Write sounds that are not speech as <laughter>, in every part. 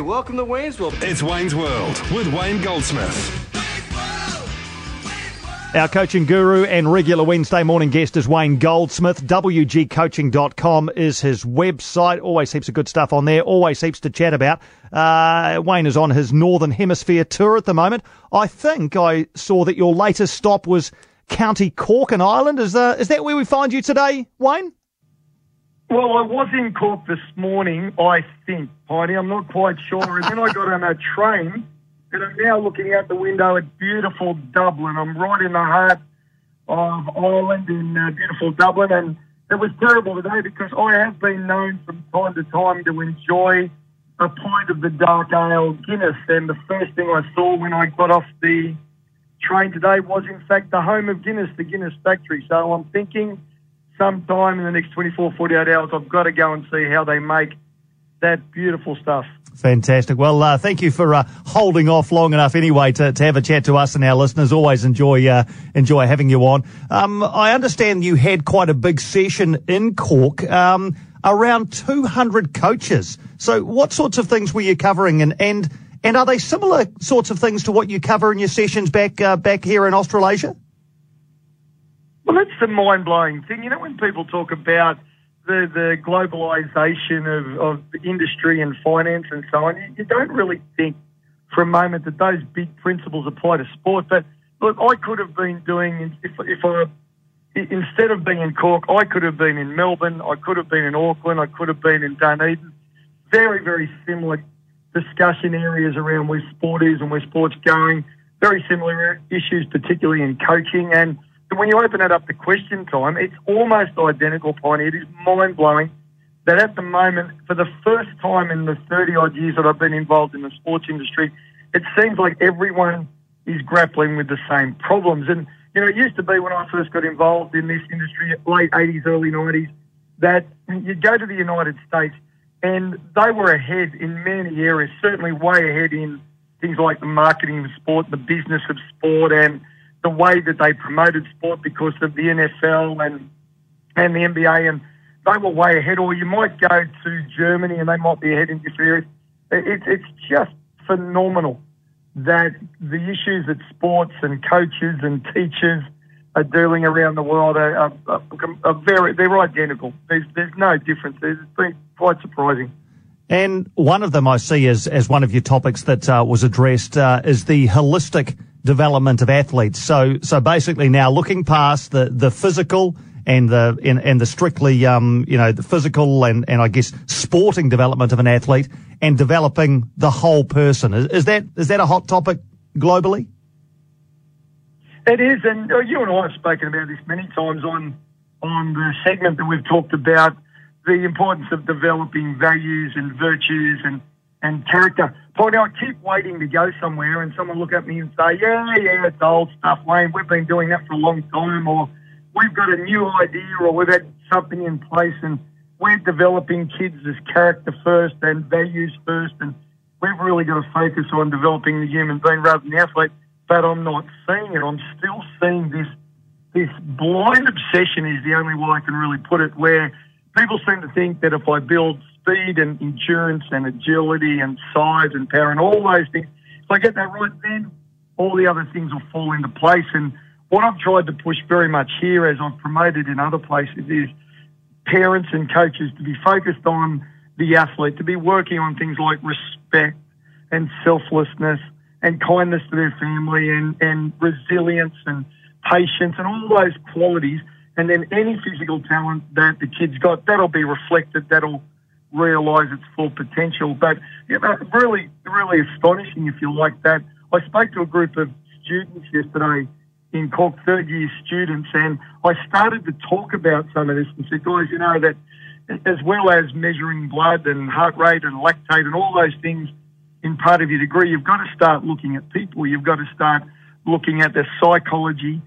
Okay, welcome to Wayne's World. It's Wayne's World with Wayne Goldsmith. Our coaching guru and regular Wednesday morning guest is Wayne Goldsmith. WGCoaching.com is his website. Always heaps of good stuff on there. Always heaps to chat about. Uh, Wayne is on his Northern Hemisphere tour at the moment. I think I saw that your latest stop was County Cork in Ireland. Is, uh, is that where we find you today, Wayne? Well, I was in Cork this morning, I think, Piney. I'm not quite sure. And then I got on a train, and I'm now looking out the window at beautiful Dublin. I'm right in the heart of Ireland in uh, beautiful Dublin. And it was terrible today because I have been known from time to time to enjoy a pint of the dark ale Guinness. And the first thing I saw when I got off the train today was, in fact, the home of Guinness, the Guinness factory. So I'm thinking sometime in the next 24, 48 hours, I've got to go and see how they make that beautiful stuff. Fantastic. Well, uh, thank you for uh, holding off long enough anyway to, to have a chat to us and our listeners. Always enjoy uh, enjoy having you on. Um, I understand you had quite a big session in Cork, um, around 200 coaches. So, what sorts of things were you covering, and and and are they similar sorts of things to what you cover in your sessions back uh, back here in Australasia? Well, that's the mind blowing thing. You know, when people talk about the, the globalization of, of industry and finance and so on, you, you don't really think for a moment that those big principles apply to sport. But look, I could have been doing, if, if I, instead of being in Cork, I could have been in Melbourne, I could have been in Auckland, I could have been in Dunedin. Very, very similar discussion areas around where sport is and where sport's going. Very similar issues, particularly in coaching. And when you open it up to question time, it's almost identical, Piney. It is mind blowing that at the moment, for the first time in the 30 odd years that I've been involved in the sports industry, it seems like everyone is grappling with the same problems. And, you know, it used to be when I first got involved in this industry, late 80s, early 90s, that you'd go to the United States and they were ahead in many areas, certainly way ahead in things like the marketing of sport, the business of sport, and the way that they promoted sport because of the NFL and and the NBA, and they were way ahead. Or you might go to Germany and they might be ahead in different areas. It's it's just phenomenal that the issues that sports and coaches and teachers are dealing around the world are, are, are, are very they're identical. There's there's no difference. It's been quite surprising. And one of them I see as as one of your topics that uh, was addressed uh, is the holistic development of athletes. So, so basically now looking past the, the physical and the, and, and the strictly, um, you know, the physical and, and I guess sporting development of an athlete and developing the whole person. Is, is that, is that a hot topic globally? It is. And uh, you and I have spoken about this many times on, on the segment that we've talked about the importance of developing values and virtues and and character. Point I keep waiting to go somewhere and someone look at me and say, yeah, yeah, it's old stuff, Wayne. We've been doing that for a long time or we've got a new idea or we've had something in place and we're developing kids as character first and values first and we've really got to focus on developing the human being rather than the athlete. But I'm not seeing it. I'm still seeing this this blind obsession is the only way I can really put it where people seem to think that if I build speed and endurance and agility and size and power and all those things. If I get that right, then all the other things will fall into place. And what I've tried to push very much here, as I've promoted in other places, is parents and coaches to be focused on the athlete, to be working on things like respect and selflessness and kindness to their family and, and resilience and patience and all those qualities. And then any physical talent that the kid's got, that'll be reflected, that'll realise its full potential. But you know, really, really astonishing if you like that. I spoke to a group of students yesterday in Cork, third year students, and I started to talk about some of this and said, guys, you know, that as well as measuring blood and heart rate and lactate and all those things in part of your degree, you've got to start looking at people. You've got to start looking at their psychology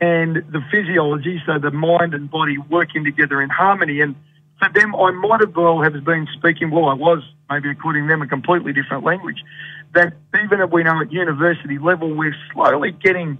and the physiology, so the mind and body working together in harmony. And for them, I might have well have been speaking, well, I was maybe according to them a completely different language. That even if we know at university level, we're slowly getting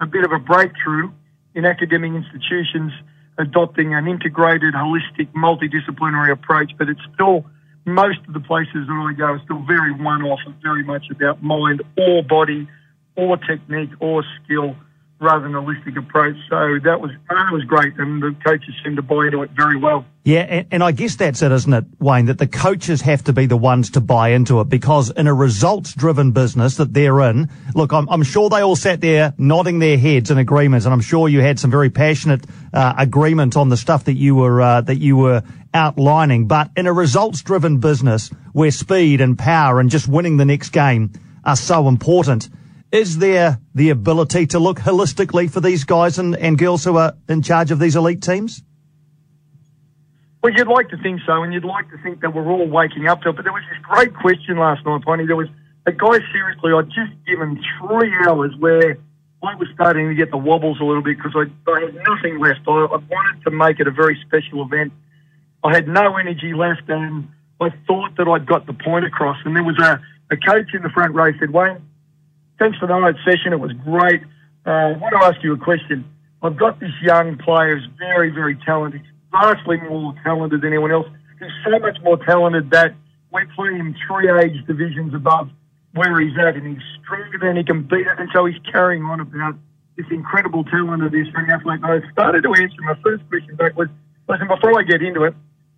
a bit of a breakthrough in academic institutions adopting an integrated, holistic, multidisciplinary approach, but it's still most of the places that I go are still very one-off and very much about mind or body or technique or skill rather than a holistic approach. So that was that was great, and the coaches seemed to buy into it very well. Yeah, and, and, I guess that's it, isn't it, Wayne? That the coaches have to be the ones to buy into it because in a results-driven business that they're in, look, I'm, I'm sure they all sat there nodding their heads in agreement, and I'm sure you had some very passionate uh, agreement on the stuff that you were uh, that you were outlining. But in a results-driven business where speed and power and just winning the next game are so important is there the ability to look holistically for these guys and, and girls who are in charge of these elite teams? Well, you'd like to think so, and you'd like to think that we're all waking up to it. But there was this great question last night, Bonnie. There was a guy, seriously, I'd just given three hours where I was starting to get the wobbles a little bit because I, I had nothing left. I, I wanted to make it a very special event. I had no energy left, and I thought that I'd got the point across. And there was a, a coach in the front row said, Wayne, thanks for the night session. It was great. Uh, I want to ask you a question. I've got this young player who's very, very talented, vastly more talented than anyone else. He's so much more talented that we're playing him three age divisions above where he's at, and he's stronger than he can beat it. And so he's carrying on about this incredible talent of this young athlete. And I started to answer my first question back was, listen, before I get into it,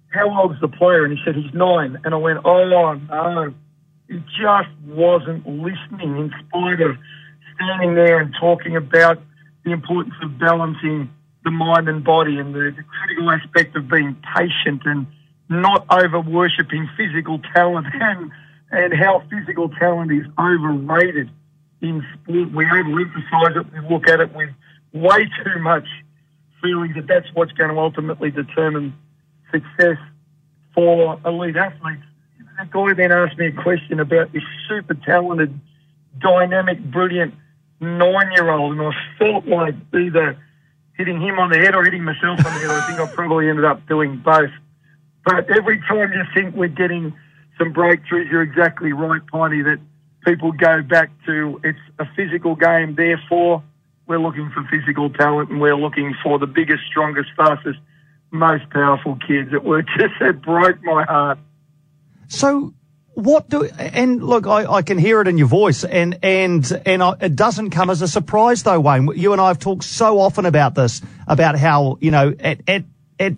how old's the player? And he said, he's nine. And I went, oh, no he just wasn't listening in spite of standing there and talking about the importance of balancing the mind and body and the, the critical aspect of being patient and not over worshipping physical talent <laughs> and and how physical talent is overrated in sport. We overemphasize it. We look at it with way too much feeling that that's what's going to ultimately determine success for elite athletes that guy then asked me a question about this super talented, dynamic, brilliant nine year old, and I felt like either hitting him on the head or hitting myself on the head. I think I probably ended up doing both. But every time you think we're getting some breakthroughs, you're exactly right, Piney, that people go back to it's a physical game, therefore we're looking for physical talent and we're looking for the biggest, strongest, fastest, most powerful kids. It worked just <laughs> it broke my heart. So what do and look I, I can hear it in your voice and and and I, it doesn't come as a surprise though Wayne. You and I have talked so often about this about how you know at at at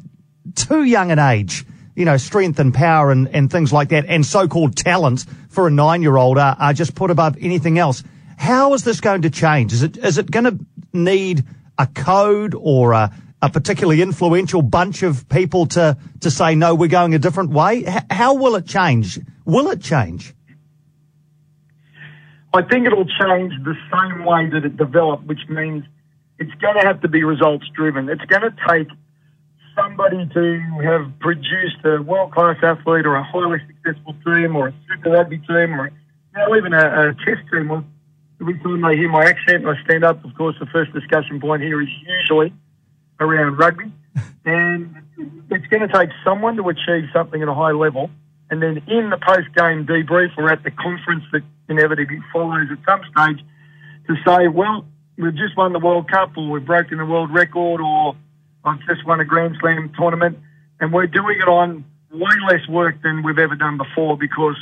too young an age you know strength and power and and things like that and so-called talent for a 9-year-old are, are just put above anything else. How is this going to change? Is it is it going to need a code or a a particularly influential bunch of people to, to say, no, we're going a different way? H- how will it change? Will it change? I think it'll change the same way that it developed, which means it's going to have to be results driven. It's going to take somebody to have produced a world class athlete or a highly successful team or a super rugby team or now even a, a test team. Every time they hear my accent and I stand up, of course, the first discussion point here is usually around rugby. <laughs> and it's going to take someone to achieve something at a high level. And then in the post game debrief or at the conference that inevitably follows at some stage to say, well, we've just won the World Cup or we've broken the world record or I've just won a Grand Slam tournament and we're doing it on way less work than we've ever done before because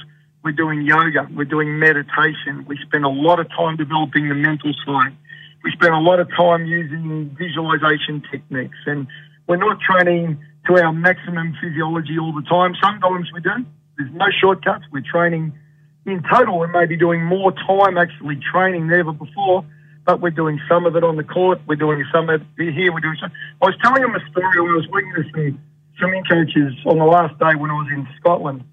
we're doing yoga, we're doing meditation, we spend a lot of time developing the mental side we spend a lot of time using visualization techniques and we're not training to our maximum physiology all the time. Sometimes we do. There's no shortcuts. We're training in total. We may be doing more time actually training than ever before, but we're doing some of it on the court. We're doing some of it here. We're doing some. I was telling them a story when I was some swimming coaches on the last day when I was in Scotland.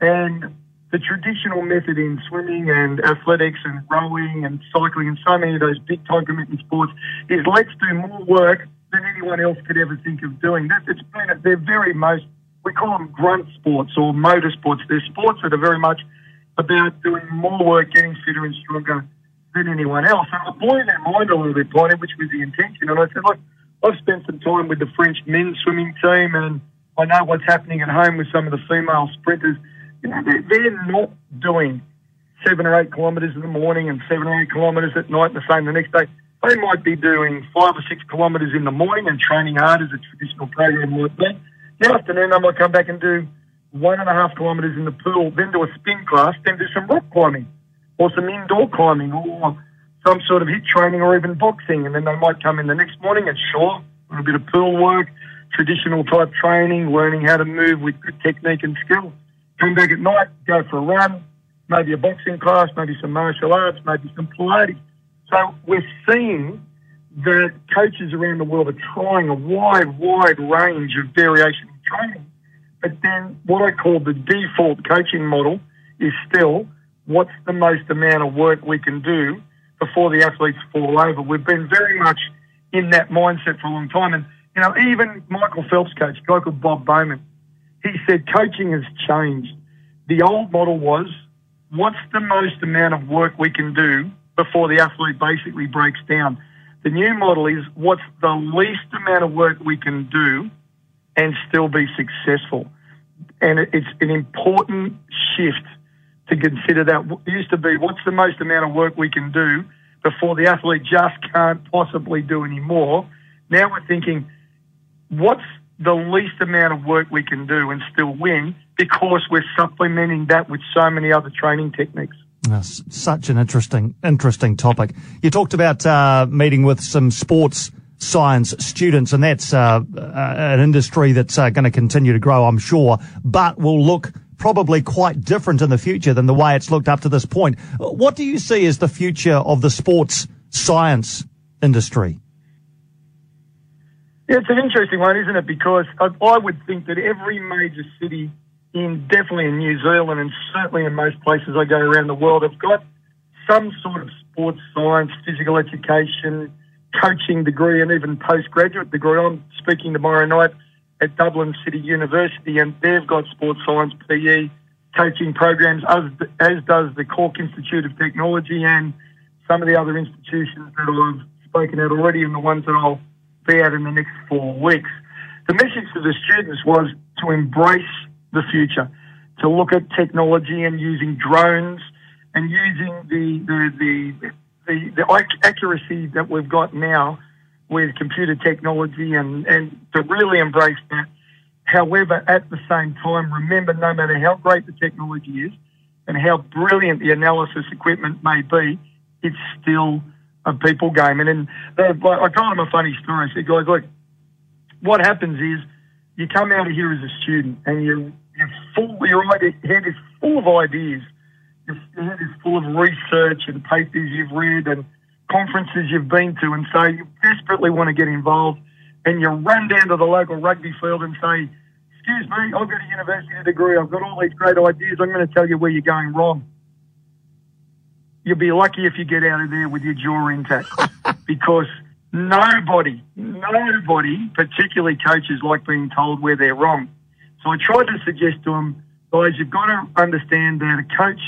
And the traditional method in swimming and athletics and rowing and cycling and so many of those big time commitment sports is let's do more work than anyone else could ever think of doing. That, it's been, at their very most, we call them grunt sports or motor sports. They're sports that are very much about doing more work, getting fitter and stronger than anyone else. And I blew their mind a little bit, Piney, which was the intention. And I said, look, I've spent some time with the French men's swimming team and I know what's happening at home with some of the female sprinters. They're, not doing seven or eight kilometres in the morning and seven or eight kilometres at night the same the next day. They might be doing five or six kilometres in the morning and training hard as a traditional program might be. The afternoon, they might come back and do one and a half kilometres in the pool, then do a spin class, then do some rock climbing or some indoor climbing or some sort of HIIT training or even boxing. And then they might come in the next morning and sure, a bit of pool work, traditional type training, learning how to move with good technique and skill. Come back at night, go for a run, maybe a boxing class, maybe some martial arts, maybe some Pilates. So we're seeing that coaches around the world are trying a wide, wide range of variation in training. But then what I call the default coaching model is still what's the most amount of work we can do before the athletes fall over. We've been very much in that mindset for a long time. And, you know, even Michael Phelps' coach, a guy called Bob Bowman, he said coaching has changed. The old model was what's the most amount of work we can do before the athlete basically breaks down. The new model is what's the least amount of work we can do and still be successful. And it's an important shift to consider that. It used to be what's the most amount of work we can do before the athlete just can't possibly do any more. Now we're thinking what's the least amount of work we can do and still win because we're supplementing that with so many other training techniques. That's such an interesting, interesting topic. You talked about uh, meeting with some sports science students, and that's uh, uh, an industry that's uh, going to continue to grow, I'm sure, but will look probably quite different in the future than the way it's looked up to this point. What do you see as the future of the sports science industry? Yeah, it's an interesting one, isn't it? Because I, I would think that every major city in definitely in New Zealand and certainly in most places I go around the world have got some sort of sports science, physical education, coaching degree, and even postgraduate degree. I'm speaking tomorrow night at Dublin City University, and they've got sports science, PE, coaching programs, as, as does the Cork Institute of Technology and some of the other institutions that I've spoken at already, and the ones that I'll at in the next four weeks. The message to the students was to embrace the future, to look at technology and using drones and using the the the, the, the accuracy that we've got now with computer technology and, and to really embrace that. However, at the same time, remember no matter how great the technology is and how brilliant the analysis equipment may be, it's still a people game. And uh, I told them a funny story. I said, guys, look, what happens is you come out of here as a student and you're, you're full, your head is full of ideas. Your head is full of research and papers you've read and conferences you've been to, and so you desperately want to get involved, and you run down to the local rugby field and say, "Excuse me, I've got a university degree. I've got all these great ideas. I'm going to tell you where you're going wrong." You'll be lucky if you get out of there with your jaw intact, <laughs> because nobody, nobody, particularly coaches, like being told where they're wrong. So I tried to suggest to them, guys, you've got to understand that a coach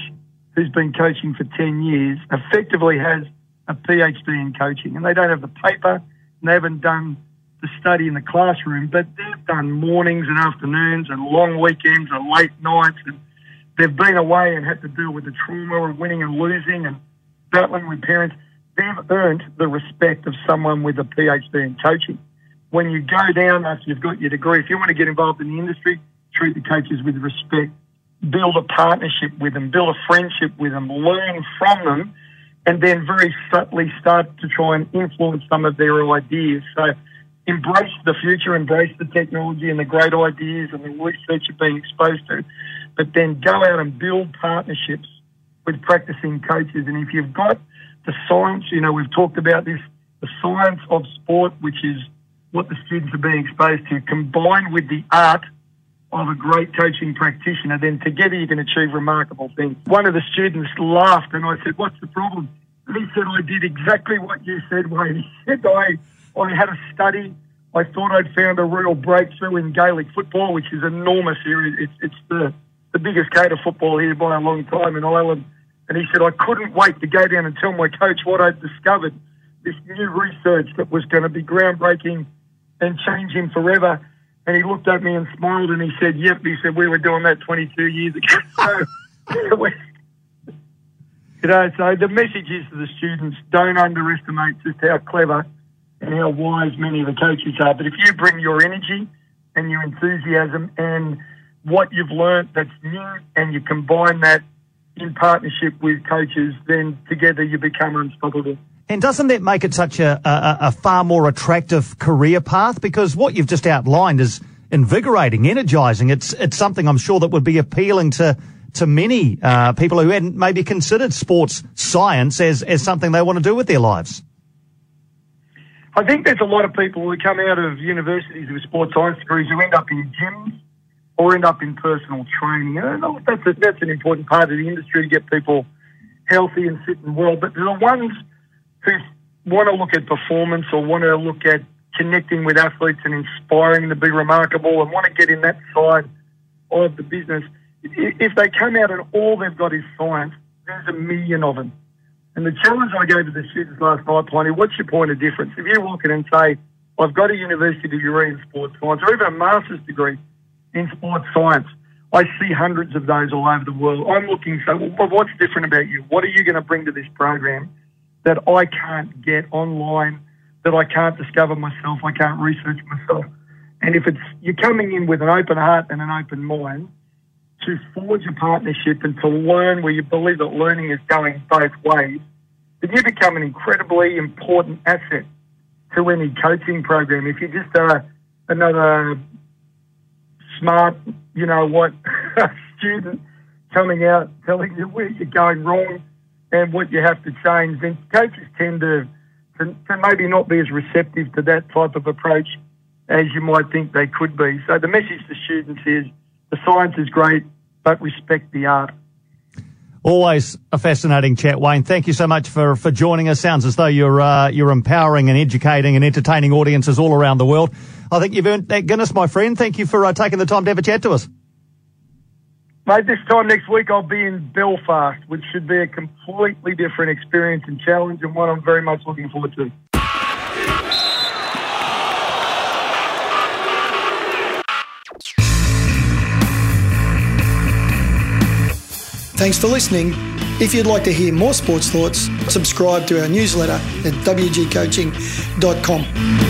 who's been coaching for 10 years effectively has a PhD in coaching, and they don't have the paper, and they haven't done the study in the classroom, but they've done mornings and afternoons and long weekends and late nights, and they've been away and had to deal with the trauma of winning and losing and battling with parents. They've earned the respect of someone with a PhD in coaching. When you go down after you've got your degree, if you want to get involved in the industry, treat the coaches with respect, build a partnership with them, build a friendship with them, learn from them, and then very subtly start to try and influence some of their ideas. So embrace the future, embrace the technology and the great ideas and the research you're being exposed to, but then go out and build partnerships with practicing coaches. And if you've got the science, you know, we've talked about this, the science of sport, which is what the students are being exposed to, combined with the art of a great coaching practitioner, then together you can achieve remarkable things. One of the students laughed and I said, What's the problem? And he said, I did exactly what you said, Wayne. He said, I, I had a study. I thought I'd found a real breakthrough in Gaelic football, which is enormous here. It's, it's the, the biggest Gaelic football here by a long time in Ireland. And he said, I couldn't wait to go down and tell my coach what I'd discovered this new research that was going to be groundbreaking and change him forever. And he looked at me and smiled and he said, Yep. He said, We were doing that 22 years ago. <laughs> so, <laughs> you know, so the message is to the students don't underestimate just how clever and how wise many of the coaches are. But if you bring your energy and your enthusiasm and what you've learned that's new and you combine that in partnership with coaches, then together you become unstoppable. And doesn't that make it such a, a, a, far more attractive career path? Because what you've just outlined is invigorating, energizing. It's it's something I'm sure that would be appealing to to many uh, people who hadn't maybe considered sports science as as something they want to do with their lives. I think there's a lot of people who come out of universities with sports science degrees who end up in gyms or end up in personal training. And that's a, that's an important part of the industry to get people healthy and fit and well. But the ones who want to look at performance or want to look at connecting with athletes and inspiring to be remarkable and want to get in that side of the business, if they come out and all they've got is science, there's a million of them. And the challenge I gave to the students last night, Piney, what's your point of difference? If you walk in and say, I've got a university degree in sports science or even a master's degree in sports science, I see hundreds of those all over the world. I'm looking, so what's different about you? What are you going to bring to this program that I can't get online, that I can't discover myself, I can't research myself. And if it's you're coming in with an open heart and an open mind to forge a partnership and to learn where you believe that learning is going both ways, then you become an incredibly important asset to any coaching program. If you're just a, another smart, you know what, <laughs> student coming out telling you where you're going wrong and what you have to change, then coaches tend to, to, to maybe not be as receptive to that type of approach as you might think they could be. So the message to students is the science is great, but respect the art. Always a fascinating chat, Wayne. Thank you so much for, for joining us. Sounds as though you're uh, you're empowering and educating and entertaining audiences all around the world. I think you've earned that Guinness, my friend. Thank you for uh, taking the time to have a chat to us. Mate, this time next week I'll be in Belfast, which should be a completely different experience and challenge, and one I'm very much looking forward to. Thanks for listening. If you'd like to hear more sports thoughts, subscribe to our newsletter at wgcoaching.com.